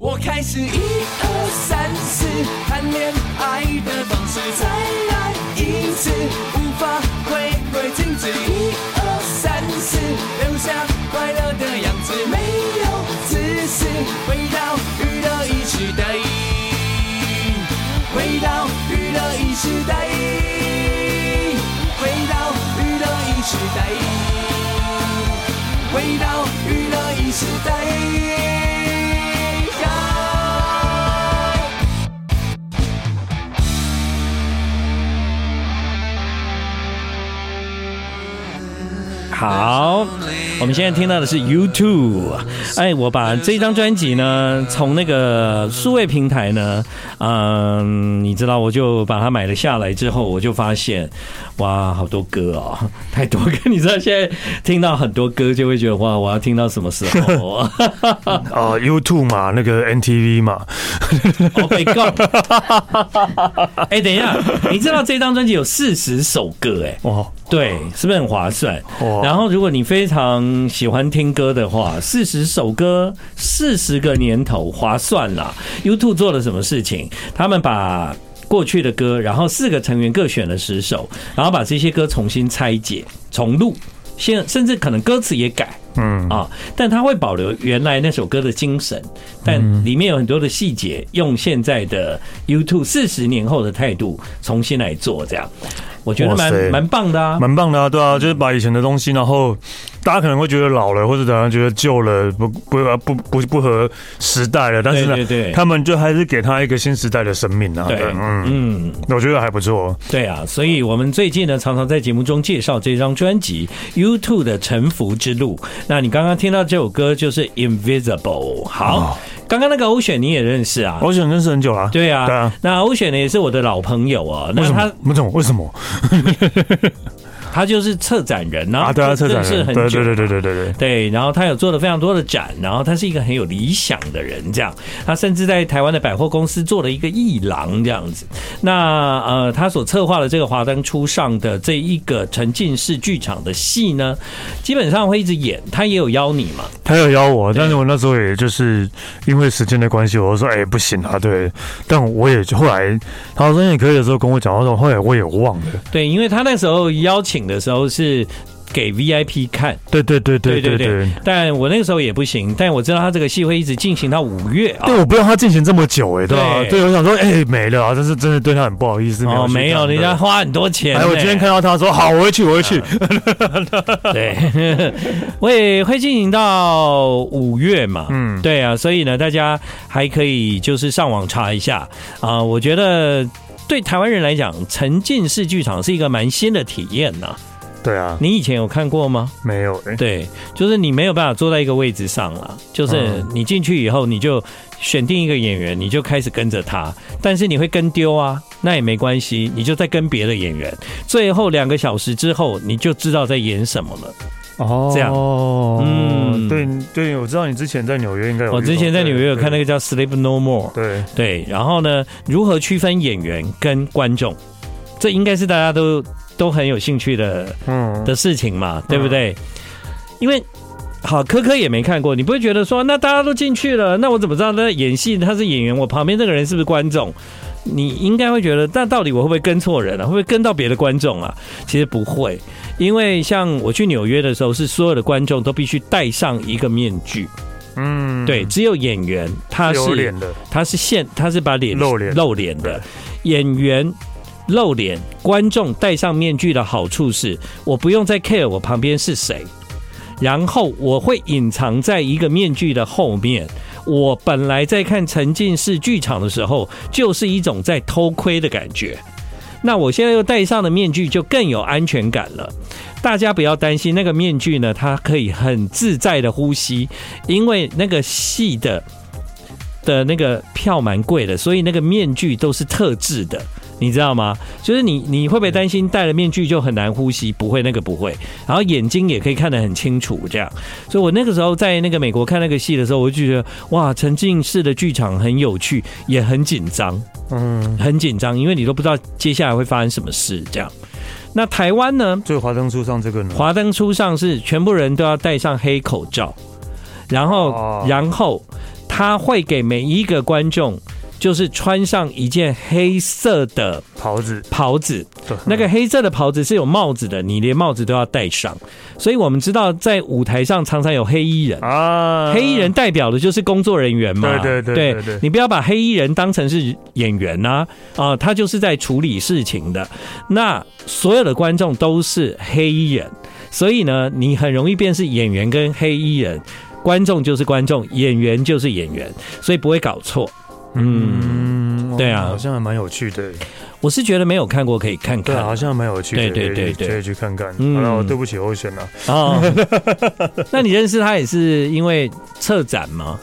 我开始一二三四谈恋爱的方式，再来一次，无法回归静止。一二三四，留下快乐的样子，没有自私，回到娱乐一时代，回到娱乐一时代，回到娱乐一时代，回到娱乐一时代。好，我们现在听到的是 You Too。哎，我把这张专辑呢，从那个数位平台呢，嗯，你知道，我就把它买了下来之后，我就发现，哇，好多歌哦，太多歌。你知道，现在听到很多歌，就会觉得哇，我要听到什么时候啊？啊，U2 嘛，那个 NTV 嘛。Oh my god！。哎，等一下，你知道这张专辑有四十首歌？哎，哦，对，是不是很划算？然后，如果你非常喜欢听歌的话，四十首歌，四十个年头，划算啦。YouTube 做了什么事情？他们把过去的歌，然后四个成员各选了十首，然后把这些歌重新拆解、重录，现甚至可能歌词也改，嗯啊，但他会保留原来那首歌的精神，但里面有很多的细节，用现在的 YouTube 四十年后的态度重新来做，这样。我觉得蛮蛮棒的啊，蛮棒的啊，对啊，就是把以前的东西，然后大家可能会觉得老了，或者怎样觉得旧了，不不不不不合时代了，但是呢，对对对，他们就还是给他一个新时代的生命啊，对，嗯嗯，我觉得还不错。对啊，所以我们最近呢，常常在节目中介绍这张专辑 YouTube 的《沉浮之路》。那你刚刚听到这首歌就是《Invisible》，好。刚刚那个 Ocean 你也认识啊？Ocean 认识很久了。对啊，对啊。那 Ocean 呢也是我的老朋友啊。那他为什么？为什么？他就是策展人啊，对啊，策展人。对对对对对对对。对，然后他有做了非常多的展，然后他是一个很有理想的人，这样，他甚至在台湾的百货公司做了一个艺廊这样子。那呃，他所策划的这个华灯初上的这一个沉浸式剧场的戏呢，基本上会一直演，他也有邀你嘛，他有邀我，但是我那时候也就是因为时间的关系，我说哎、不行啊，对，但我也后来他说你可以的时候跟我讲，他说后来我也忘了，对，因为他那时候邀请。的时候是给 VIP 看，对对对对对对。但我那个时候也不行，但我知道他这个戏会一直进行到五月啊。对，我不知道他进行这么久哎，对吧？对，我想说，哎，没了啊，但是真的对他很不好意思。哦，没有，人家花很多钱。哎，我今天看到他说，好，我会去，我会去。对，我也会进行到五月嘛。嗯，对啊，所以呢，大家还可以就是上网查一下啊。我觉得。对台湾人来讲，沉浸式剧场是一个蛮新的体验呐。对啊，你以前有看过吗？没有。对，就是你没有办法坐在一个位置上了，就是你进去以后，你就选定一个演员，你就开始跟着他，但是你会跟丢啊，那也没关系，你就再跟别的演员，最后两个小时之后，你就知道在演什么了。哦，这样，嗯，对对，我知道你之前在纽约应该有，我之前在纽约有看那个叫《Sleep No More》，对。对，然后呢，如何区分演员跟观众，这应该是大家都都很有兴趣的，嗯。的事情嘛，对不对？因为好，科科也没看过，你不会觉得说，那大家都进去了，那我怎么知道他演戏他是演员，我旁边这个人是不是观众？你应该会觉得，那到底我会不会跟错人啊？会不会跟到别的观众啊？其实不会，因为像我去纽约的时候，是所有的观众都必须戴上一个面具。嗯，对，只有演员他是他是现他是把脸露脸 露脸的演员露脸，观众戴上面具的好处是，我不用再 care 我旁边是谁，然后我会隐藏在一个面具的后面。我本来在看沉浸式剧场的时候，就是一种在偷窥的感觉。那我现在又戴上了面具，就更有安全感了。大家不要担心，那个面具呢，它可以很自在的呼吸，因为那个戏的的那个票蛮贵的，所以那个面具都是特制的。你知道吗？就是你，你会不会担心戴了面具就很难呼吸？不会，那个不会。然后眼睛也可以看得很清楚，这样。所以我那个时候在那个美国看那个戏的时候，我就觉得哇，沉浸式的剧场很有趣，也很紧张，嗯，很紧张，因为你都不知道接下来会发生什么事，这样。那台湾呢？就华灯初上这个呢？华灯初上是全部人都要戴上黑口罩，然后，然后。他会给每一个观众。就是穿上一件黑色的袍子，袍子，那个黑色的袍子是有帽子的，你连帽子都要戴上。所以我们知道，在舞台上常常有黑衣人啊，黑衣人代表的就是工作人员嘛。对对对对，你不要把黑衣人当成是演员呐啊，他就是在处理事情的。那所有的观众都是黑衣人，所以呢，你很容易辨识演员跟黑衣人，观众就是观众，演员就是演员，所以不会搞错。嗯，对啊，好像还蛮有趣的。我是觉得没有看过，可以看看。对，好像蛮有趣的。对对对对，可以去看看。好了，对不起，我选了。哦，那你认识他也是因为策展吗？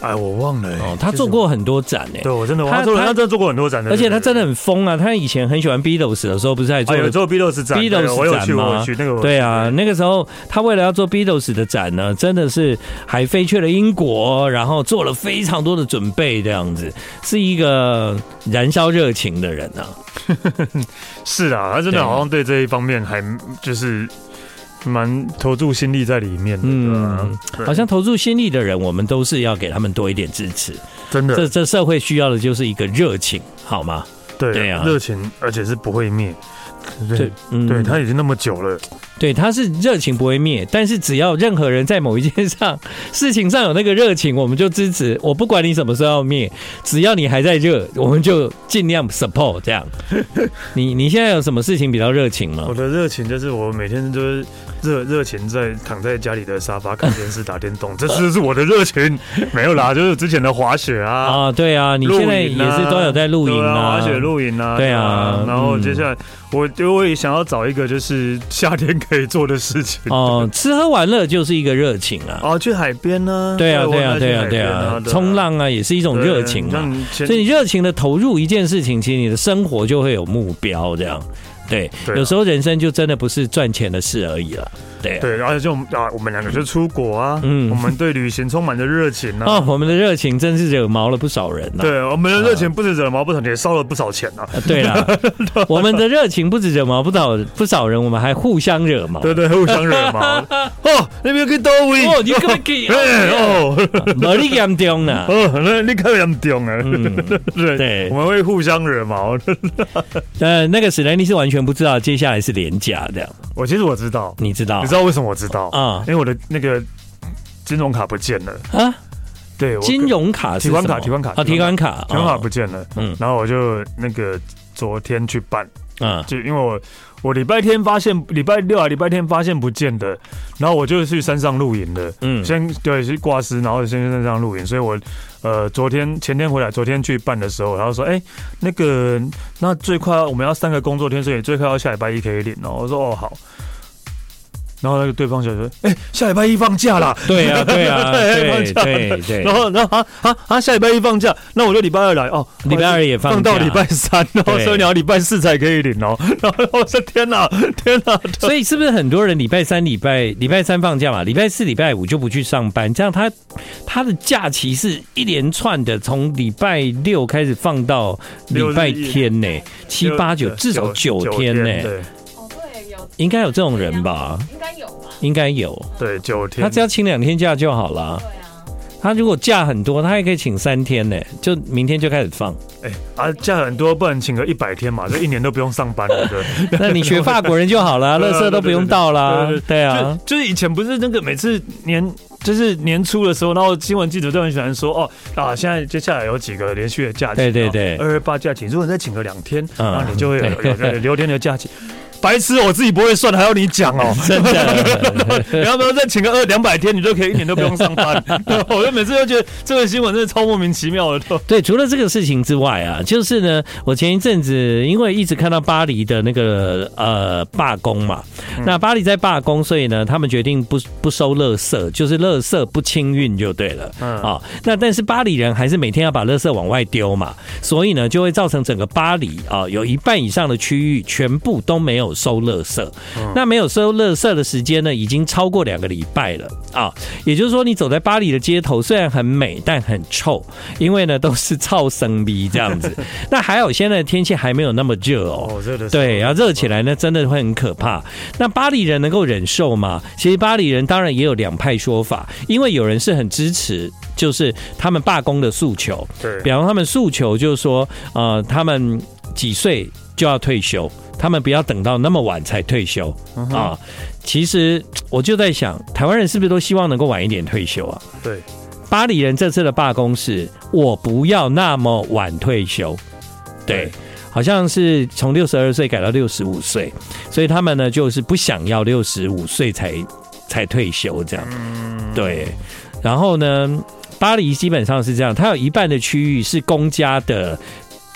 哎，我忘了哦，他做过很多展诶。对，我真的，他他真的做过很多展的，而且他真的很疯啊！他以前很喜欢 Beatles 的时候，不是还做做 Beatles 展，Beatles 展吗？对啊，那个时候他为了要做 Beatles 的展呢，真的是还飞去了英国，然后做了非常多的准备，这样子是一个燃烧热情的人啊。是啊，他真的好像对这一方面还就是。蛮投注心力在里面的，嗯，好像投注心力的人，我们都是要给他们多一点支持。真的，这这社会需要的就是一个热情，好吗？对对啊，热情，而且是不会灭。对，嗯，对他已经那么久了。对，他是热情不会灭，但是只要任何人在某一件上事情上有那个热情，我们就支持。我不管你什么时候要灭，只要你还在热，我们就尽量 support 这样。你你现在有什么事情比较热情吗？我的热情就是我每天都是热热情在躺在家里的沙发看电视打电动，这是是我的热情。没有啦，就是之前的滑雪啊啊，对啊，你现在也是都有在露营啊，滑雪露营啊，对啊，然后接下来我就会想要找一个就是夏天。可以做的事情哦，吃喝玩乐就是一个热情啊！哦，去海边呢？对啊，对啊，对啊，对啊，冲浪啊，也是一种热情嘛。所以你热情的投入一件事情，其实你的生活就会有目标，这样。对，有时候人生就真的不是赚钱的事而已了。对对，而且就啊，我们两个就出国啊，嗯，我们对旅行充满着热情啊。哦，我们的热情真是惹毛了不少人。对，我们的热情不止惹毛不少人，也烧了不少钱呢。对了，我们的热情不止惹毛不少不少人，我们还互相惹毛。对对，互相惹毛。哦，那边可以多位哦，你可以？哦，没你严重呢。哦，那你可严重啊。对对，我们会互相惹毛。呃，那个史莱尼是完全不知道接下来是廉价这样。我其实我知道，你知道。你知道为什么我知道啊？因为我的那个金融卡不见了啊！对，金融卡、提款卡、提款卡啊，提款卡、提款卡不见了。嗯，然后我就那个昨天去办，嗯，就因为我我礼拜天发现，礼拜六啊礼拜天发现不见的，然后我就去山上露营了。嗯，先对去挂失，然后先去山上露营。所以我呃昨天前天回来，昨天去办的时候，然后说哎那个那最快我们要三个工作天，所以最快要下礼拜一可以领哦。我说哦好。然后那个对方就说：“哎、欸，下礼拜一放假啦。”对呀，对呀，对对对。然后，然后啊啊啊！下礼拜一放假，那我就礼拜二来哦。礼拜二也放，放到礼拜三，然后所以你要礼拜四才可以领哦。然后我说：“天哪，天哪！”所以是不是很多人礼拜三、礼拜礼拜三放假嘛？礼拜四、礼拜五就不去上班，这样他他的假期是一连串的，从礼拜六开始放到礼拜天呢，七八九至少九天呢。应该有这种人吧？应该有吧？应该有。对，九天。他只要请两天假就好了。对啊。他如果假很多，他也可以请三天呢，就明天就开始放。哎，啊，假很多，不能请个一百天嘛？就一年都不用上班了。对。那你学法国人就好了，垃圾都不用倒啦。对啊。就是以前不是那个每次年就是年初的时候，然后新闻记者都很喜欢说哦啊，现在接下来有几个连续的假期。对对对。二二八假期，如果你再请个两天，那你就会有六天的假期。白痴，我自己不会算，还要你讲哦？真的？你要不要再请个二两百天，你就可以一年都不用上班？我就每次都觉得这个新闻真的超莫名其妙的。对，除了这个事情之外啊，就是呢，我前一阵子因为一直看到巴黎的那个呃罢工嘛，那巴黎在罢工，所以呢，他们决定不不收垃圾，就是垃圾不清运就对了。嗯啊，那但是巴黎人还是每天要把垃圾往外丢嘛，所以呢，就会造成整个巴黎啊有一半以上的区域全部都没有。收垃圾。嗯、那没有收垃圾的时间呢，已经超过两个礼拜了啊。也就是说，你走在巴黎的街头，虽然很美，但很臭，因为呢都是臭生逼这样子。那还有，现在的天气还没有那么热哦。对，然后热起来呢，真的会很可怕。那巴黎人能够忍受吗？其实巴黎人当然也有两派说法，因为有人是很支持，就是他们罢工的诉求。对，比方他们诉求就是说，呃，他们几岁就要退休，他们不要等到那么晚才退休啊。其实我就在想，台湾人是不是都希望能够晚一点退休啊？对，巴黎人这次的罢工是，我不要那么晚退休。对，好像是从六十二岁改到六十五岁，所以他们呢就是不想要六十五岁才才退休这样。对，然后呢，巴黎基本上是这样，它有一半的区域是公家的。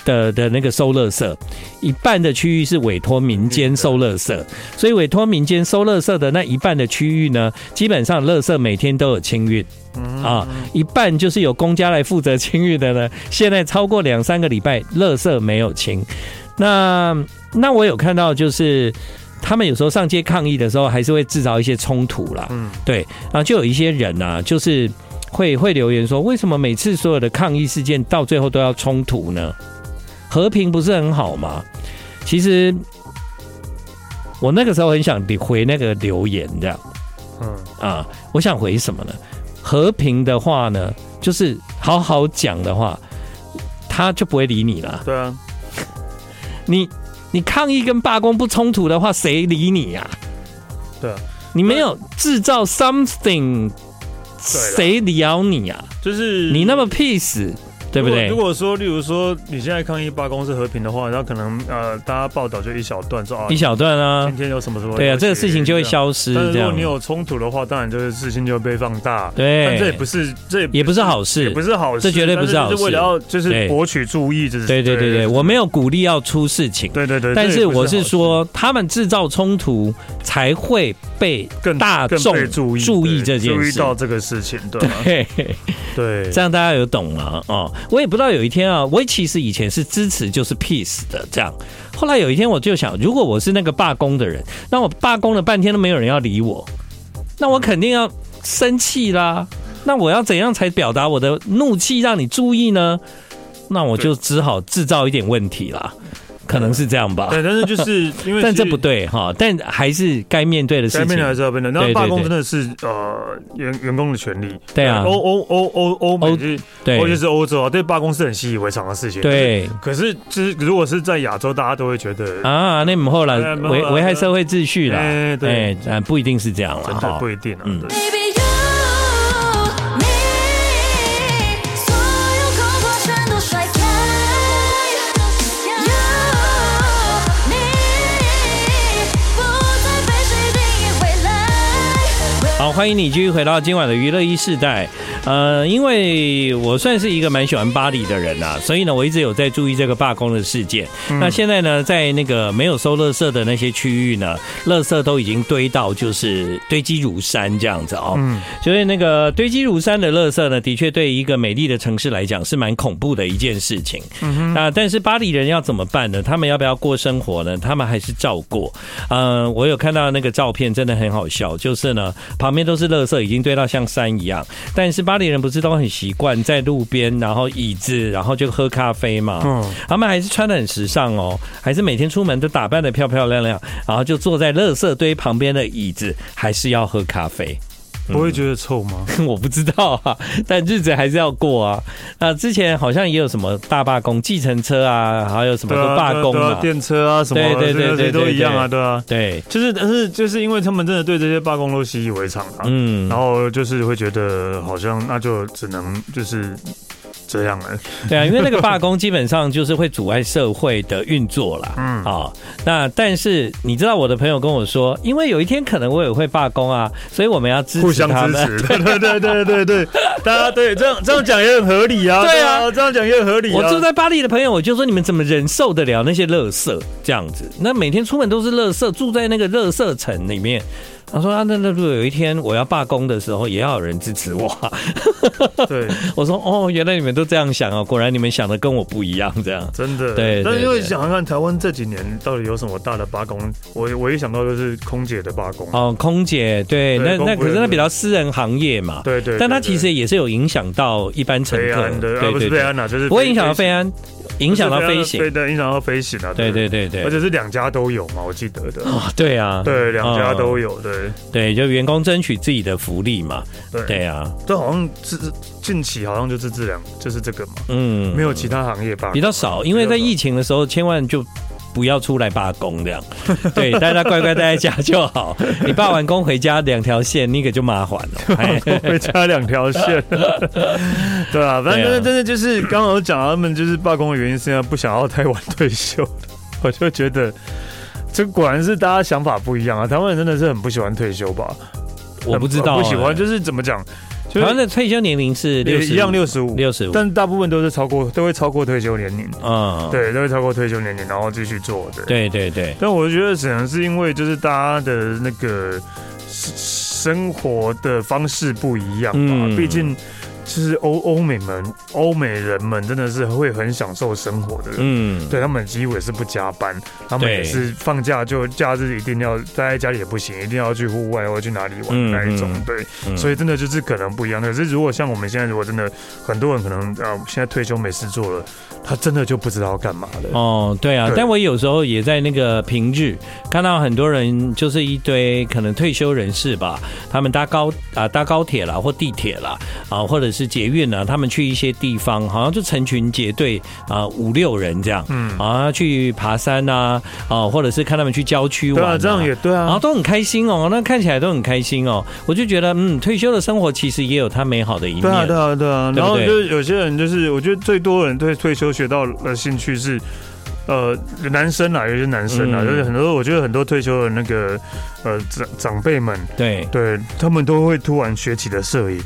的的那个收垃圾，一半的区域是委托民间收垃圾，所以委托民间收垃圾的那一半的区域呢，基本上垃圾每天都有清运啊，一半就是由公家来负责清运的呢。现在超过两三个礼拜，垃圾没有清。那那我有看到，就是他们有时候上街抗议的时候，还是会制造一些冲突啦。嗯，对，然后就有一些人啊，就是会会留言说，为什么每次所有的抗议事件到最后都要冲突呢？和平不是很好吗？其实我那个时候很想回那个留言，这样，嗯啊，我想回什么呢？和平的话呢，就是好好讲的话，他就不会理你了。对啊，你你抗议跟罢工不冲突的话，谁理你呀？对啊，你没有制造 something，谁理你啊？就是你那么 peace。对不对？如果说，例如说，你现在抗议罢工是和平的话，那可能呃，大家报道就一小段，说啊，一小段啊，今天有什么什么，对啊，这个事情就会消失。但是如果你有冲突的话，当然就是事情就会被放大。对，但这也不是，这也也不是好事，也不是好事，这绝对不是好事。是为了要就是博取注意，这是对对对对，我没有鼓励要出事情，对对对，但是我是说，他们制造冲突才会被更大众注意注意这件事，注意到这个事情，对对，这样大家有懂了哦。我也不知道有一天。啊！我其实以前是支持就是 peace 的这样，后来有一天我就想，如果我是那个罢工的人，那我罢工了半天都没有人要理我，那我肯定要生气啦。那我要怎样才表达我的怒气让你注意呢？那我就只好制造一点问题啦。可能是这样吧，对，但是就是 因为，但这不对哈，但还是该面对的事情，该面对还是要面对。那罢工真的是呃员员工的权利，对啊，欧欧欧欧欧美是，对，尤其是欧洲啊，对罢工是很习以为常的事情。对，可是就是如果是在亚洲，大家都会觉得啊，那么后来危危害社会秩序了，对，但不一定是这样了，真的不一定啊。欢迎你继续回到今晚的娱乐一世代。呃，因为我算是一个蛮喜欢巴黎的人呐、啊，所以呢，我一直有在注意这个罢工的事件。嗯、那现在呢，在那个没有收垃圾的那些区域呢，垃圾都已经堆到就是堆积如山这样子哦。嗯，所以那个堆积如山的垃圾呢，的确对一个美丽的城市来讲是蛮恐怖的一件事情。嗯哼，啊，但是巴黎人要怎么办呢？他们要不要过生活呢？他们还是照过。嗯、呃，我有看到那个照片，真的很好笑，就是呢，旁边都是垃圾，已经堆到像山一样，但是。巴黎人不是都很习惯在路边，然后椅子，然后就喝咖啡嘛？嗯，他们还是穿的很时尚哦，还是每天出门都打扮的漂漂亮亮，然后就坐在垃圾堆旁边的椅子，还是要喝咖啡。不会觉得臭吗？我不知道啊，但日子还是要过啊。那之前好像也有什么大罢工，计程车啊，还有什么都罢工啊，电车啊什么，对对对对，都一样啊，对啊，对，就是但是就是因为他们真的对这些罢工都习以为常啊，嗯，然后就是会觉得好像那就只能就是。这样了，对啊，因为那个罢工基本上就是会阻碍社会的运作啦。嗯啊，那但是你知道我的朋友跟我说，因为有一天可能我也会罢工啊，所以我们要支持他们，互相支持，对对对对对对，大家对这样这样讲也很合理 啊，对啊，这样讲也很合理。我住在巴黎的朋友，我就说你们怎么忍受得了那些垃圾这样子？那每天出门都是垃圾，住在那个垃圾城里面。他说啊，那那如果有一天我要罢工的时候，也要有人支持我。对，我说哦，原来你们都这样想哦，果然你们想的跟我不一样，这样真的。对，但是因为想想看，台湾这几年到底有什么大的罢工？我我一想到就是空姐的罢工。哦，空姐，对，对那那可是那比较私人行业嘛。对对，对。但它其实也是有影响到一般乘客。对对对，不是飞安呐，就是不会影响到飞安。影响到飞行，对的，影响到飞行啊！对对对对，而且是两家都有嘛，我记得的。哦，对啊，对，两家都有，对对，就员工争取自己的福利嘛。对对啊，这好像是近期好像就是这两，就是这个嘛。嗯，没有其他行业吧？比较少，因为在疫情的时候，千万就。不要出来罢工，这样 对，大家乖乖待在家就好。你罢完工回家两条线，那个就麻烦了。回家两条线，对啊，反正真的就是刚刚我讲他们就是罢工的原因，是因为不想要太晚退休。我就觉得这果然是大家想法不一样啊。台湾人真的是很不喜欢退休吧？我不知道，不喜欢就是怎么讲。台湾的退休年龄是六十，一样六十五，六十五，但大部分都是超过，都会超过退休年龄。嗯，对，都会超过退休年龄，然后继续做。的，对对对。但我觉得可能是因为就是大家的那个生活的方式不一样吧，毕竟。就是欧欧美们、欧美人们真的是会很享受生活的人，嗯，对他们几乎也是不加班，他们也是放假就假日一定要待在家里也不行，一定要去户外或者去哪里玩那一种，对，所以真的就是可能不一样。可是如果像我们现在，如果真的很多人可能啊，现在退休没事做了，他真的就不知道要干嘛了。哦，对啊，但我有时候也在那个平日看到很多人，就是一堆可能退休人士吧，他们搭高啊搭高铁啦或地铁啦啊，或者是。是捷运呢，他们去一些地方，好像就成群结队啊，五六人这样，嗯，啊，去爬山啊，啊，或者是看他们去郊区玩，这样也对啊，然后都很开心哦，那看起来都很开心哦，我就觉得，嗯，退休的生活其实也有它美好的一面，对啊，对啊，对啊，然后就有些人就是，我觉得最多人对退休学到的兴趣是。呃，男生啊，有些男生啊，就是很多，我觉得很多退休的那个呃长长辈们，对。对，他们都会突然学起了摄影。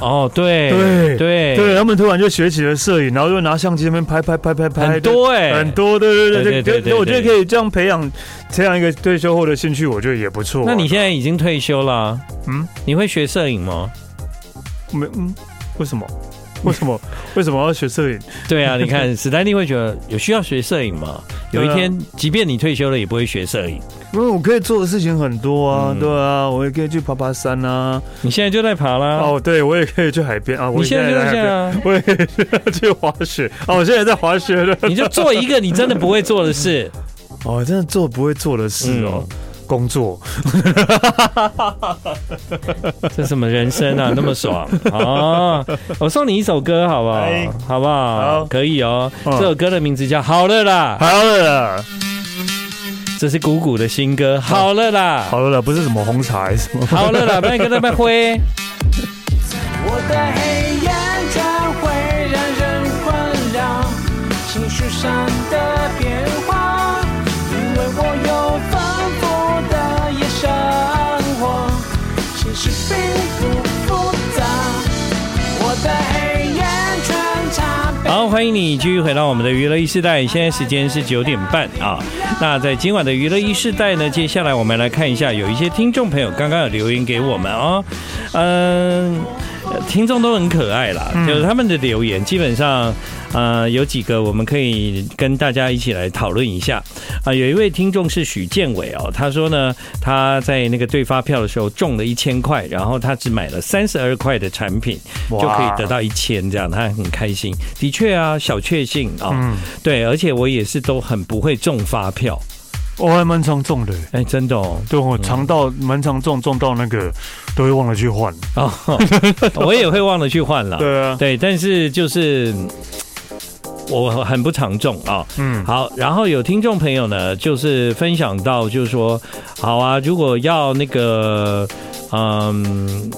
哦，对对。对。对，他们突然就学起了摄影，然后就拿相机那边拍拍拍拍拍，很多哎，很多，对对对对对，我觉得可以这样培养这样一个退休后的兴趣，我觉得也不错。那你现在已经退休了，嗯，你会学摄影吗？没，嗯，为什么？为什么为什么要学摄影？对啊，你看史丹利会觉得有需要学摄影吗？有一天，即便你退休了，也不会学摄影，因为我可以做的事情很多啊。对啊，我也可以去爬爬山啊。你现在就在爬啦。哦，对，我也可以去海边啊。我现在就在海边，我也可以去滑雪。哦，我现在在滑雪了。你就做一个你真的不会做的事。哦，真的做不会做的事哦。工作，这什么人生啊，那么爽啊！我送你一首歌，好不好？好不好？好，可以哦。这首歌的名字叫《好了啦》，好了啦。这是鼓鼓的新歌，好了啦，好了啦，不是什么红茶还是什么？好了啦，不然跟他们挥。我的黑眼圈会让人困扰，情绪上的欢迎你继续回到我们的娱乐一世代，现在时间是九点半啊。那在今晚的娱乐一世代呢，接下来我们来看一下，有一些听众朋友刚刚有留言给我们哦，嗯。听众都很可爱啦，就是他们的留言基本上，呃，有几个我们可以跟大家一起来讨论一下啊。有一位听众是许建伟哦，他说呢，他在那个对发票的时候中了一千块，然后他只买了三十二块的产品，就可以得到一千，这样他很开心。的确啊，小确幸啊，对，而且我也是都很不会中发票。我还蛮常中的，哎，真的哦，对我常到蛮常中，中到那个都会忘了去换。哦，我也会忘了去换了，对啊，对，但是就是我很不常中啊，嗯，好，然后有听众朋友呢，就是分享到，就是说，好啊，如果要那个，嗯，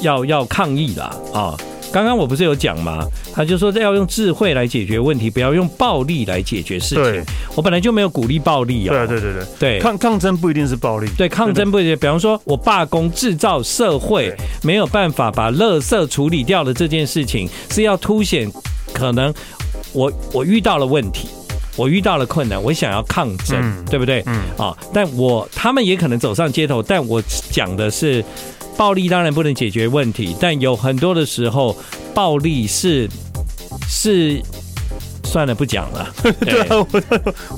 要要抗议啦，啊。刚刚我不是有讲吗？他就说要用智慧来解决问题，不要用暴力来解决事情。对，我本来就没有鼓励暴力啊。对对对对对，抗抗争不一定是暴力。对，抗争不一定。比方说我罢工制造社会没有办法把垃圾处理掉的这件事情，是要凸显可能我我遇到了问题。我遇到了困难，我想要抗争，嗯、对不对？嗯啊，但我他们也可能走上街头，但我讲的是，暴力当然不能解决问题，但有很多的时候，暴力是是。算了，不讲了。对啊，我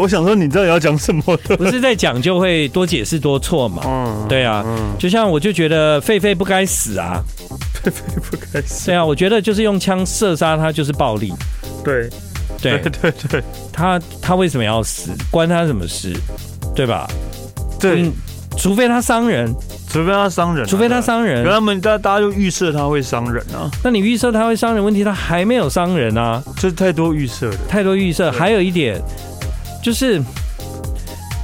我想说，你知道要讲什么？不是在讲就会多解释多错嘛。嗯，对啊，嗯，就像我就觉得狒狒不该死啊，狒狒不该死。对啊，我觉得就是用枪射杀他就是暴力。对，对 对对，他他为什么要死？关他什么事？对吧？对，除非他伤人。除非他伤人，除非他伤人，他们大大家就预设他会伤人啊。那你预设他会伤人，问题他还没有伤人啊，这太多预设了，太多预设。还有一点就是，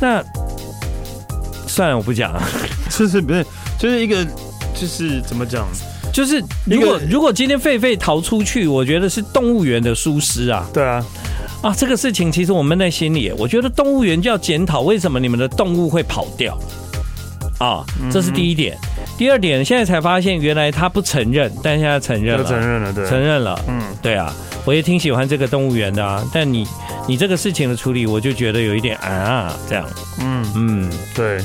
那算了，我不讲了。就是不是，就是一个，就是怎么讲？就是如果如果今天狒狒逃出去，我觉得是动物园的疏失啊。对啊，啊，这个事情其实我闷在心里，我觉得动物园就要检讨为什么你们的动物会跑掉。啊，这是第一点。第二点，现在才发现原来他不承认，但现在承认了，承认了，对，承认了。嗯，对啊，我也挺喜欢这个动物园的啊。但你，你这个事情的处理，我就觉得有一点啊，这样。嗯嗯，对。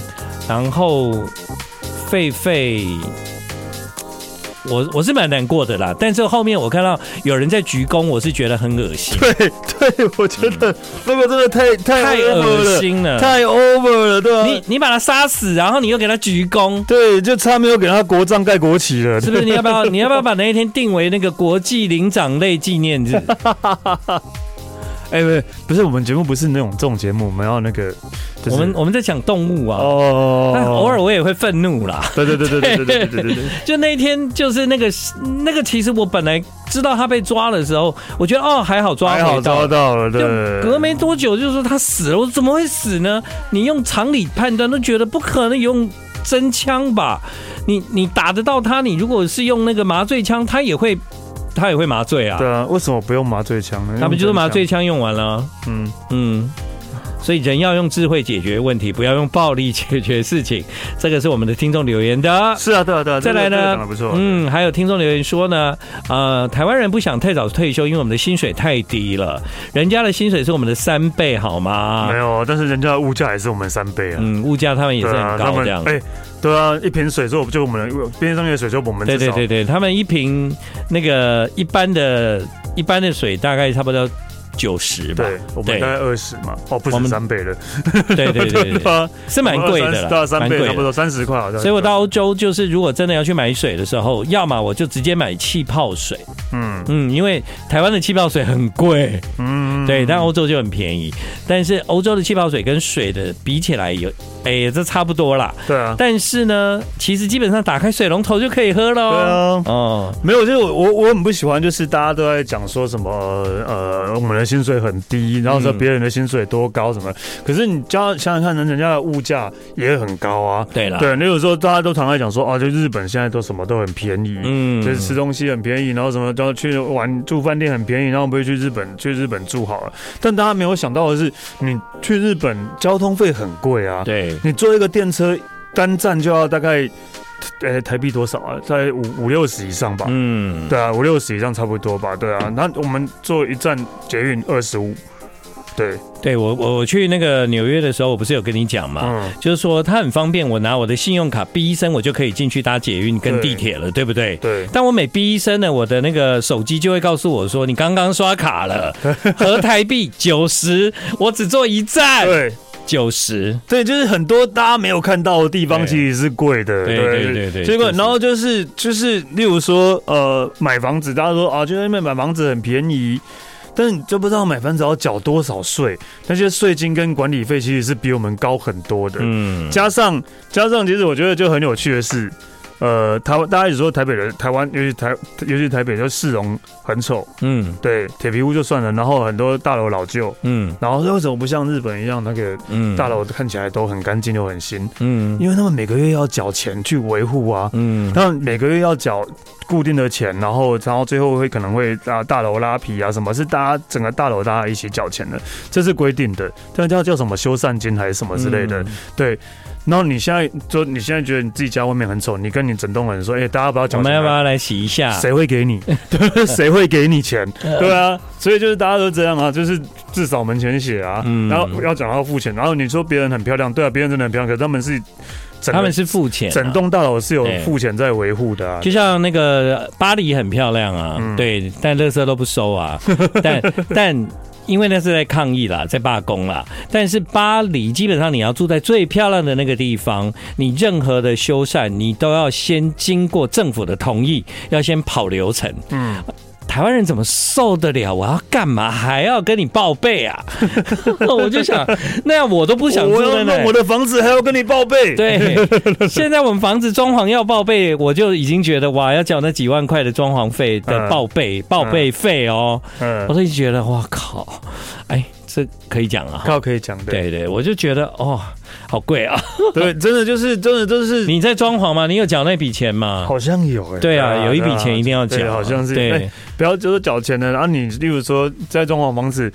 然后，狒狒。我我是蛮难过的啦，但是后面我看到有人在鞠躬，我是觉得很恶心。对对，我觉得那个真的太太恶心了，太 over 了，对吧？你你把他杀死，然后你又给他鞠躬，对，就差没有给他国葬盖国旗了，是不是？你要不要你要不要把那一天定为那个国际灵长类纪念日？哎，不是，不是，我们节目不是那种这种节目，我们要那个，我们我们在讲动物啊，哦，偶尔我也会愤怒啦，对对对对对对对对对，就那一天，就是那个那个，其实我本来知道他被抓的时候，我觉得哦还好抓回到，还好抓到了，对，隔没多久就说他死了，我怎么会死呢？你用常理判断都觉得不可能用真枪吧？你你打得到他？你如果是用那个麻醉枪，他也会。他也会麻醉啊？对啊，为什么不用麻醉枪呢？他们就是麻醉枪用完了。嗯嗯，所以人要用智慧解决问题，不要用暴力解决事情。这个是我们的听众留言的。是啊，对啊，对啊。再来呢？不错。嗯，还有听众留言说呢，呃，台湾人不想太早退休，因为我们的薪水太低了。人家的薪水是我们的三倍，好吗？没有，但是人家的物价也是我们三倍啊。嗯，物价他们也是很高，这样。哎。对啊，一瓶水就就我们边上面的水就我们。对对对对，他们一瓶那个一般的一般的水大概差不多九十吧。对，我们大概二十嘛。哦，不是三倍的。对对对对，是蛮贵的啦，三倍差不多三十块好像。所以我到欧洲就是，如果真的要去买水的时候，要么我就直接买气泡水。嗯嗯，因为台湾的气泡水很贵。嗯，对，但欧洲就很便宜。但是欧洲的气泡水跟水的比起来有。哎、欸，这差不多啦。对啊，但是呢，其实基本上打开水龙头就可以喝了。对啊，哦，没有，就是我我很不喜欢，就是大家都在讲说什么呃，我们的薪水很低，然后说别人的薪水多高什么。嗯、可是你家想想看，人人家的物价也很高啊。对了，对，你有时候大家都常在讲说，啊，就日本现在都什么都很便宜，嗯，就是吃东西很便宜，然后什么都要去玩住饭店很便宜，然后不会去日本去日本住好了。但大家没有想到的是，你去日本交通费很贵啊。对。你坐一个电车单站就要大概，呃，台币多少啊？在五五六十以上吧。嗯，对啊，五六十以上差不多吧。对啊，那我们坐一站捷运二十五。对，对我我我去那个纽约的时候，我不是有跟你讲嘛？嗯，就是说它很方便，我拿我的信用卡逼一声，我就可以进去搭捷运跟地铁了，对，对不对？对。但我每逼一声呢，我的那个手机就会告诉我说，你刚刚刷卡了，合台币九十，我只坐一站。对。九十，对，就是很多大家没有看到的地方，其实是贵的，对对对对。结果，然后就是就是，例如说，呃，买房子，大家说啊，就在那边买房子很便宜，但是你就不知道买房子要缴多少税，那些税金跟管理费其实是比我们高很多的。嗯，加上加上，其实我觉得就很有趣的是。呃，台湾大家也说台北人，台湾尤其台，尤其台北就市容很丑，嗯，对，铁皮屋就算了，然后很多大楼老旧，嗯，然后为什么不像日本一样，那个大楼看起来都很干净又很新，嗯，因为他们每个月要缴钱去维护啊，嗯，他们每个月要缴固定的钱，然后然后最后会可能会啊大楼拉皮啊，什么是大家整个大楼大家一起缴钱的，这是规定的，这叫叫什么修缮金还是什么之类的，对。然后你现在就你现在觉得你自己家外面很丑，你跟你整栋人说，哎、欸，大家不要讲，我们要不要来洗一下？谁会给你？对，谁会给你钱？对啊，所以就是大家都这样啊，就是至少门前写啊。嗯，然后要讲要付钱，然后你说别人很漂亮，对啊，别人真的很漂亮，可是他们是。他们是付钱，整栋大楼是有付钱在维护的，就像那个巴黎很漂亮啊，嗯、对，但垃圾都不收啊，但 但因为那是在抗议啦，在罢工啦，但是巴黎基本上你要住在最漂亮的那个地方，你任何的修缮你都要先经过政府的同意，要先跑流程，嗯。台湾人怎么受得了？我要干嘛还要跟你报备啊？我就想，那样我都不想住在那。我的房子还要跟你报备？对，现在我们房子装潢要报备，我就已经觉得哇，要缴那几万块的装潢费的报备报备费哦。嗯，我都已经觉得哇靠，哎。这可以讲啊，靠可以讲的，对对，我就觉得哦，好贵啊，对，真的就是真的就是你在装潢吗？你有缴那笔钱吗？好像有哎，对啊，有一笔钱一定要缴，好像是。对，不要就是缴钱的，然后你例如说在装潢房子，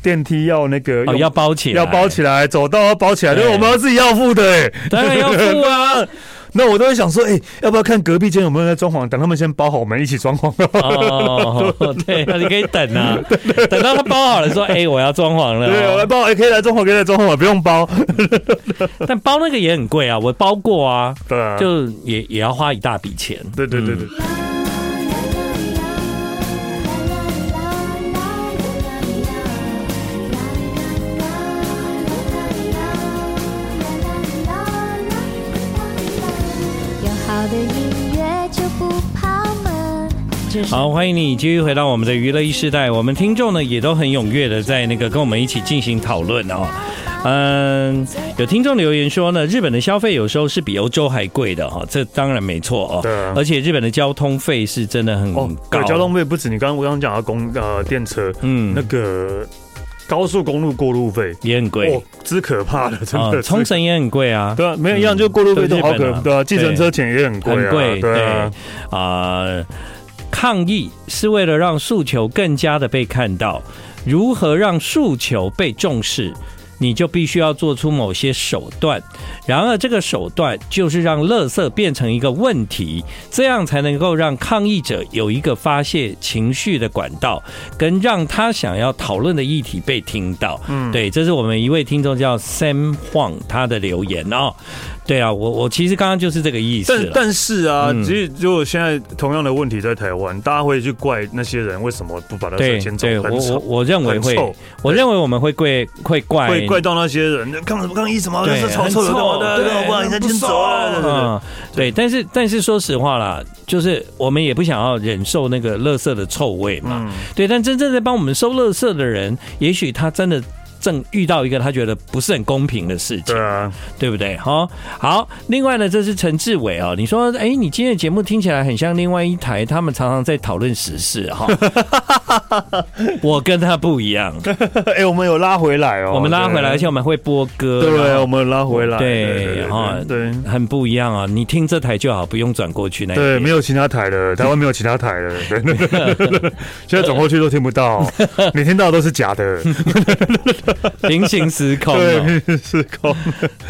电梯要那个要包起来，要包起来，走道要包起来，对，我们要自己要付的，哎，当然要付啊。那我都会想说，哎、欸，要不要看隔壁间有没有人在装潢？等他们先包好，我们一起装潢。哦，对，那你可以等啊，等到他包好了，说，哎、欸，我要装潢了。对，我来包，哎、欸，可以来装潢，可以来装潢，不用包。但包那个也很贵啊，我包过啊，对啊，就也也要花一大笔钱。对对对对。嗯好，欢迎你继续回到我们的娱乐一时代。我们听众呢也都很踊跃的在那个跟我们一起进行讨论哦。嗯，有听众留言说呢，日本的消费有时候是比欧洲还贵的哈，这当然没错哦。对，而且日本的交通费是真的很高。哦、对，交通费不止你刚刚我刚刚讲到公呃电车，嗯，那个高速公路过路费也很贵，之可怕的，真的。冲绳也很贵啊，对啊，没有一样，就过路费都好可怕，对啊，计程车钱也很贵，很贵，对啊。呃抗议是为了让诉求更加的被看到，如何让诉求被重视？你就必须要做出某些手段，然而这个手段就是让垃圾变成一个问题，这样才能够让抗议者有一个发泄情绪的管道，跟让他想要讨论的议题被听到。嗯，对，这是我们一位听众叫 Sam Huang 他的留言哦。对啊，我我其实刚刚就是这个意思。但但是啊，其实如果现在同样的问题在台湾，大家会去怪那些人为什么不把它先走？对，我我我认为会，我认为我们会怪会怪会。怪到那些人，抗什么抗议什么？对，是臭臭的，对对，不然你先走啊！对，但是但是说实话啦，就是我们也不想要忍受那个垃圾的臭味嘛。对，但真正在帮我们收垃圾的人，也许他真的。正遇到一个他觉得不是很公平的事情，对啊，对不对？好，好。另外呢，这是陈志伟啊，你说，哎，你今天的节目听起来很像另外一台，他们常常在讨论时事哈。我跟他不一样，哎，我们有拉回来哦，我们拉回来，而且我们会播歌，对，我们拉回来，对，哈，对，很不一样啊。你听这台就好，不用转过去那。对，没有其他台的，台湾没有其他台的，现在转过去都听不到，你听到的都是假的。平行时空，对，时空，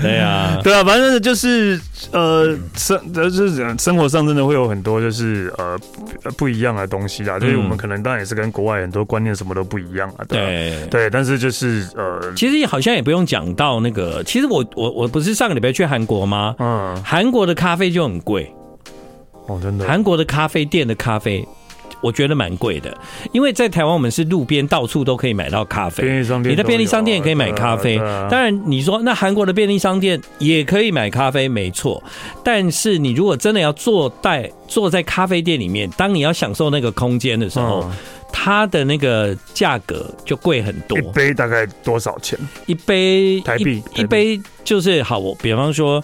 对呀，对啊，反正就是呃，生就是生活上真的会有很多就是呃不一样的东西啦，所以我们可能当然也是跟国外很多观念什么都不一样啊，对对，但是就是呃，其实好像也不用讲到那个，其实我我我不是上个礼拜去韩国吗？嗯，韩国的咖啡就很贵，哦，真的，韩国的咖啡店的咖啡。我觉得蛮贵的，因为在台湾我们是路边到处都可以买到咖啡，便利商店，你的便利商店也可以买咖啡。当然，你说那韩国的便利商店也可以买咖啡，没错。但是你如果真的要坐在坐在咖啡店里面，当你要享受那个空间的时候，它的那个价格就贵很多。一杯大概多少钱？一杯台币，一杯就是好。我比方说，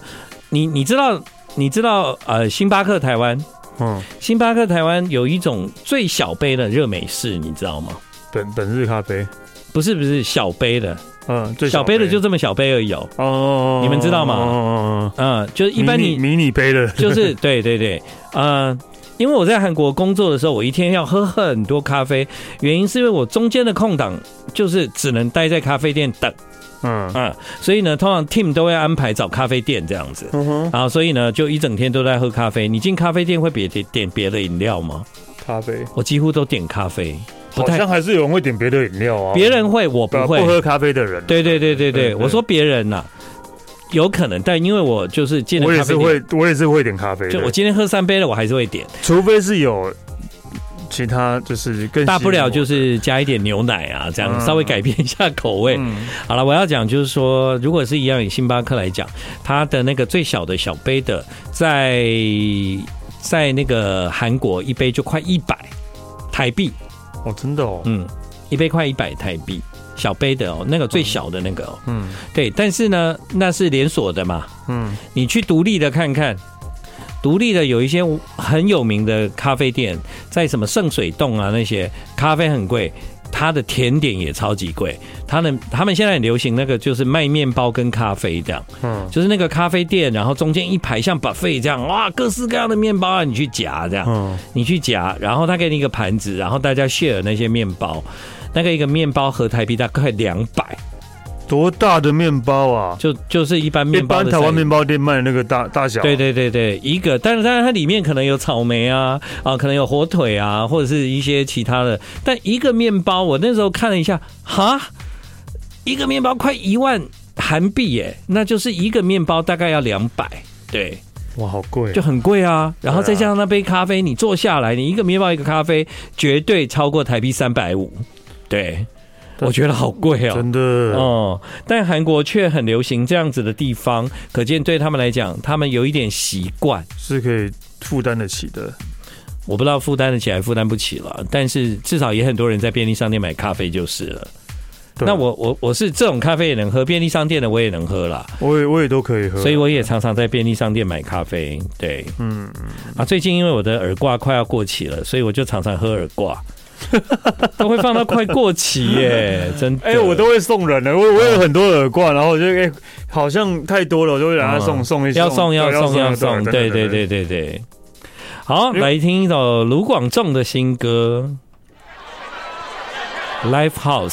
你你知道你知道呃，星巴克台湾。嗯，星巴克台湾有一种最小杯的热美式，你知道吗？本本日咖啡不是不是小杯的，嗯，最小杯的就这么小杯而已哦。哦，你们知道吗？嗯嗯，就是一般你迷你杯的，就是对对对，呃，因为我在韩国工作的时候，我一天要喝很多咖啡，原因是因为我中间的空档就是只能待在咖啡店等。嗯嗯，所以呢，通常 team 都会安排找咖啡店这样子，嗯哼，然后所以呢，就一整天都在喝咖啡。你进咖啡店会别点点别的饮料吗？咖啡，我几乎都点咖啡。好像还是有人会点别的饮料啊。别人会，我不会。不喝咖啡的人。对对对对对，我说别人呐，有可能，但因为我就是进了咖啡店，我也是会，我也是会点咖啡。就我今天喝三杯了，我还是会点，除非是有其他，就是更大不了就是加一点牛奶啊，这样稍微改变一下口味。好了，我要讲就是说，如果是一样以星巴克来讲，它的那个最小的小杯的，在在那个韩国一杯就快一百台币。哦，真的哦，嗯，一杯快一百台币，小杯的哦，那个最小的那个哦，嗯，对，但是呢，那是连锁的嘛，嗯，你去独立的看看，独立的有一些很有名的咖啡店，在什么圣水洞啊那些，咖啡很贵。它的甜点也超级贵，他们他们现在很流行那个就是卖面包跟咖啡这样，嗯，就是那个咖啡店，然后中间一排像 buffet 这样，哇，各式各样的面包啊，你去夹这样，嗯，你去夹，然后他给你一个盘子，然后大家 share 那些面包，那个一个面包合台币大概两百。多大的面包啊？就就是一般面包，一般台湾面包店卖的那个大大小。对对对对，一个，但是当然它里面可能有草莓啊啊，可能有火腿啊，或者是一些其他的。但一个面包，我那时候看了一下，哈，一个面包快一万韩币耶，那就是一个面包大概要两百。对，哇，好贵，就很贵啊。然后再加上那杯咖啡，你坐下来，你一个面包一个咖啡，绝对超过台币三百五。对。我觉得好贵哦，真的哦。但韩国却很流行这样子的地方，可见对他们来讲，他们有一点习惯是可以负担得起的。我不知道负担得起还负担不起了，但是至少也很多人在便利商店买咖啡就是了。那我我我是这种咖啡也能喝，便利商店的我也能喝啦。我也我也都可以喝，所以我也常常在便利商店买咖啡。对，嗯嗯。啊，最近因为我的耳挂快要过期了，所以我就常常喝耳挂。都会放到快过期耶，真的。哎，我都会送人的，我我有很多耳挂，然后我就哎，好像太多了，我就会让他送送一些。要送要送要送，对对对对对。好，来听一首卢广仲的新歌《Life House》。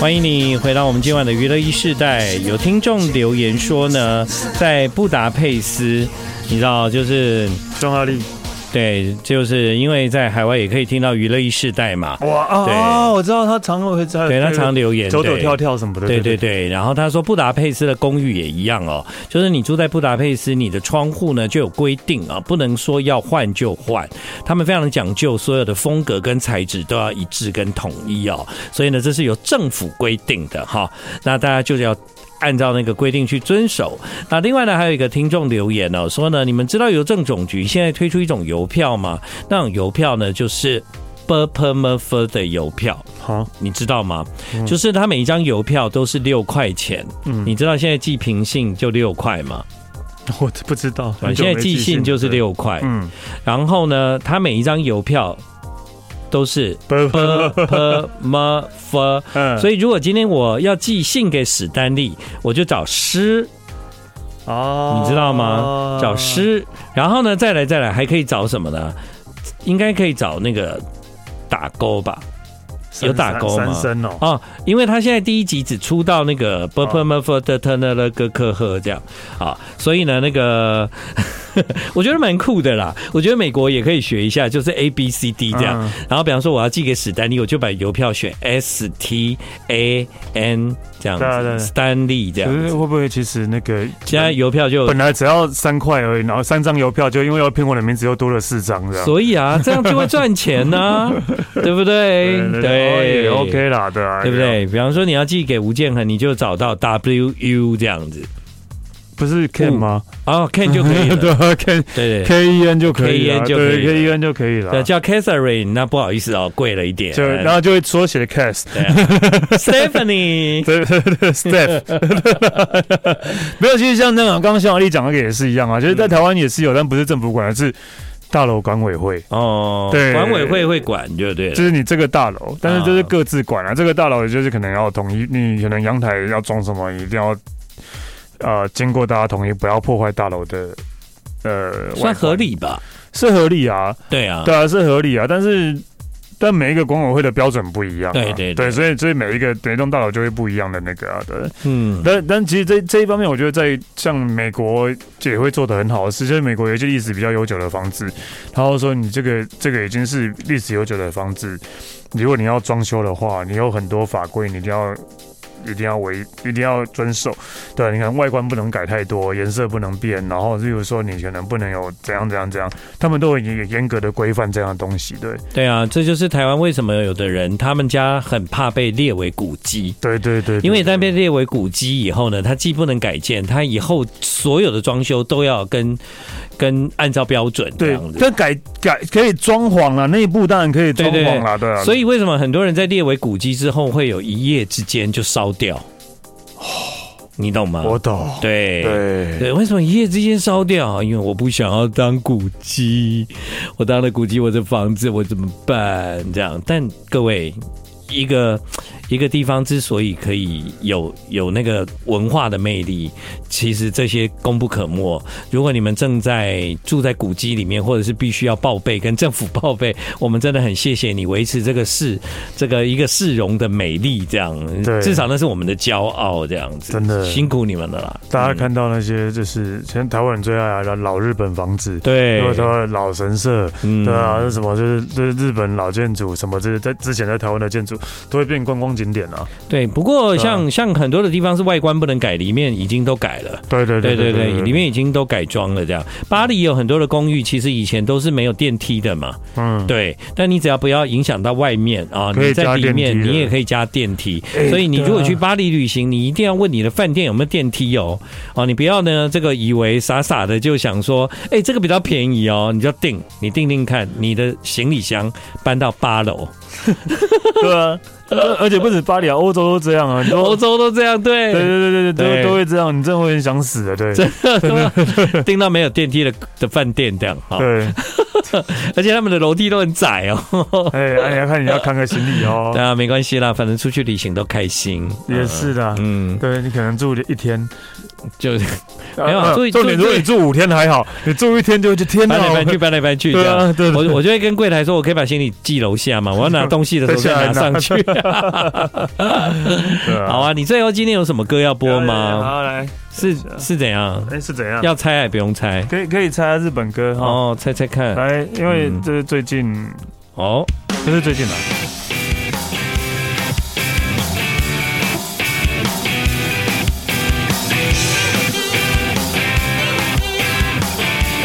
欢迎你回到我们今晚的娱乐一世代。有听众留言说呢，在布达佩斯，你知道，就是匈牙利。对，就是因为在海外也可以听到娱乐一世代嘛。哇啊！哦、我知道他常会在，对他常留言，走走跳跳什么的。对对对。然后他说，布达佩斯的公寓也一样哦，就是你住在布达佩斯，你的窗户呢就有规定啊，不能说要换就换。他们非常的讲究，所有的风格跟材质都要一致跟统一哦。所以呢，这是由政府规定的哈。那大家就是要。按照那个规定去遵守。那另外呢，还有一个听众留言呢，说呢，你们知道邮政总局现在推出一种邮票吗？那种邮票呢，就是 purple merfur 的邮票。好，你知道吗？就是它每一张邮票都是六块钱。嗯，你知道现在寄平信就六块吗？我不知道。反正现在寄信就是六块。嗯，然后呢，它每一张邮票。都是 b p m f，所以如果今天我要寄信给史丹利，我就找诗哦，你知道吗？找诗，然后呢，再来再来，还可以找什么呢？应该可以找那个打勾吧。有打勾吗？哦，因为他现在第一集只出到那个 b p m f 的 t n l g k h 这样啊，所以呢，那个 我觉得蛮酷的啦。我觉得美国也可以学一下，就是 A B C D 这样。然后比方说我要寄给史丹利，我就把邮票选 S T A N 这样子，史丹利这样。会不会其实那个现在邮票就本来只要三块而已，然后三张邮票就因为要拼我的名字又多了四张这样。所以啊，这样就会赚钱呢，对不对？对。也 OK 啦，对啊，对不对？比方说你要寄给吴建恒，你就找到 W U 这样子，不是 Ken 吗？哦，Ken 就可以了，对，Ken，对对，K E N 就可以了，对，K E N 就可以了。叫 Catherine，那不好意思哦，贵了一点。就然后就会缩写的 Cast，Stephanie，对 对对，Steph，没有。其实像那种刚刚匈牙利讲的也是一样啊，就是在台湾也是有，但不是政府管而，是。大楼管委会哦，对，管委会会管，对不对？就是你这个大楼，但是就是各自管啊。这个大楼也就是可能要统一，你可能阳台要装什么，一定要呃经过大家同意，不要破坏大楼的呃，算合理吧？是合理啊，对啊，对啊，是合理啊，但是。但每一个管委会的标准不一样，对对对，所以所以每一个每一栋大楼就会不一样的那个啊，对，嗯，但但其实这这一方面，我觉得在像美国也会做的很好的事，就是美国有一些历史比较悠久的房子，然后说你这个这个已经是历史悠久的房子，如果你要装修的话，你有很多法规，你一定要。一定要维，一定要遵守。对，你看外观不能改太多，颜色不能变，然后例如说你可能不能有怎样怎样怎样，他们都已经有严格的规范这样的东西。对，对啊，这就是台湾为什么有的人他们家很怕被列为古迹。对对对，对，因为在被列为古迹以后呢，它既不能改建，它以后所有的装修都要跟跟按照标准这样子。对，这改改可以装潢了，内部当然可以装潢了，对啊。所以为什么很多人在列为古迹之后，会有一夜之间就烧？掉，哦，你懂吗？我懂。对对对，为什么一夜之间烧掉？因为我不想要当古迹，我当了古迹，我的房子我怎么办？这样，但各位，一个。一个地方之所以可以有有那个文化的魅力，其实这些功不可没。如果你们正在住在古迹里面，或者是必须要报备跟政府报备，我们真的很谢谢你维持这个市这个一个市容的美丽，这样，对，至少那是我们的骄傲，这样子，真的。辛苦你们了啦。大家看到那些就是现在台湾人最爱的老日本房子，对，或者老神社，嗯，对啊，是什么就是就是日本老建筑，什么就是在之前在台湾的建筑都会变观光景点啊，对，不过像、啊、像很多的地方是外观不能改，里面已经都改了。对对对对对，里面已经都改装了。这样，巴黎有很多的公寓，其实以前都是没有电梯的嘛。嗯，对。但你只要不要影响到外面啊，你在里面你也可以加电梯。所以你如果去巴黎旅行，你一定要问你的饭店有没有电梯哦。哦，你不要呢这个以为傻傻的就想说，哎，这个比较便宜哦，你就订，你订订看，你的行李箱搬到八楼。对啊。而 而且不止巴黎啊，欧洲都这样啊，欧洲都这样，对，对对对对对，都都会这样，你真的会很想死的，对，真的，订到没有电梯的的饭店这样，对，而且他们的楼梯都很窄哦，哎，你要看你要看个行李哦，对啊，没关系啦，反正出去旅行都开心，也是的，嗯，对你可能住一天。就没有住，重点如果你住五天还好，你住一天就就天搬来搬去，搬来搬去 这样。对，我我就会跟柜台说，我可以把行李寄楼下嘛，我要拿东西的时候再拿上去。好啊，你最后今天有什么歌要播吗？好来，是是怎样？哎，是怎样？要猜还不用猜？可以可以猜日本歌哦，猜猜看。来，因为这是最近哦，这是最近的。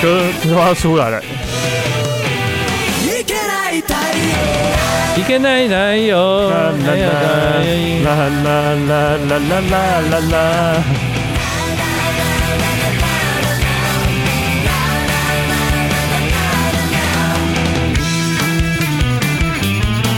歌歌要出来了。一个奶奶哟，啦啦啦啦啦啦啦啦。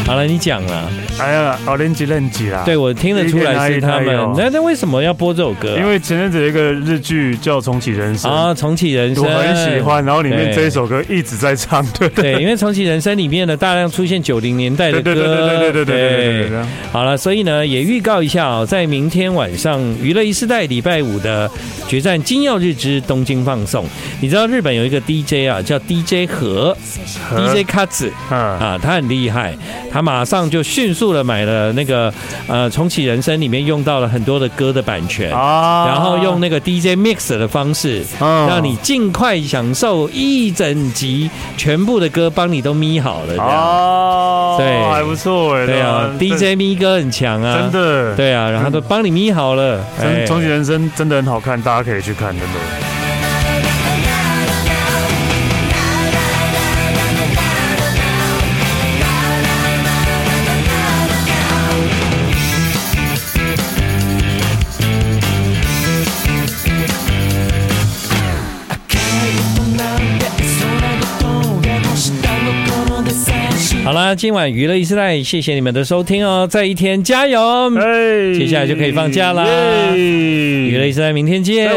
好了，你讲了。哎呀，奥林吉认吉啦。对，我听得出来是他们。那那为什么要播这首歌？因为前阵子有一个日剧叫《重启人生》啊，《重启人生》我很喜欢，然后里面这一首歌一直在唱。对对，因为《重启人生》里面呢，大量出现九零年代的歌。对对对对对对对。好了，所以呢，也预告一下哦，在明天晚上娱乐一世代礼拜五的决战金曜日之东京放送，你知道日本有一个 DJ 啊，叫 DJ 和 DJ 卡子啊，他很厉害。他马上就迅速的买了那个呃重启人生里面用到了很多的歌的版权啊，然后用那个 DJ mix 的方式，让你尽快享受一整集全部的歌，帮你都咪好了这样。哦，对，还不错哎，对啊，DJ 咪歌很强啊，真的，对啊，然后都帮你咪好了，重启人生真的很好看，大家可以去看，真的。好了，今晚娱乐一时代，谢谢你们的收听哦！再一天加油，接下来就可以放假啦！娱乐一时代，明天见。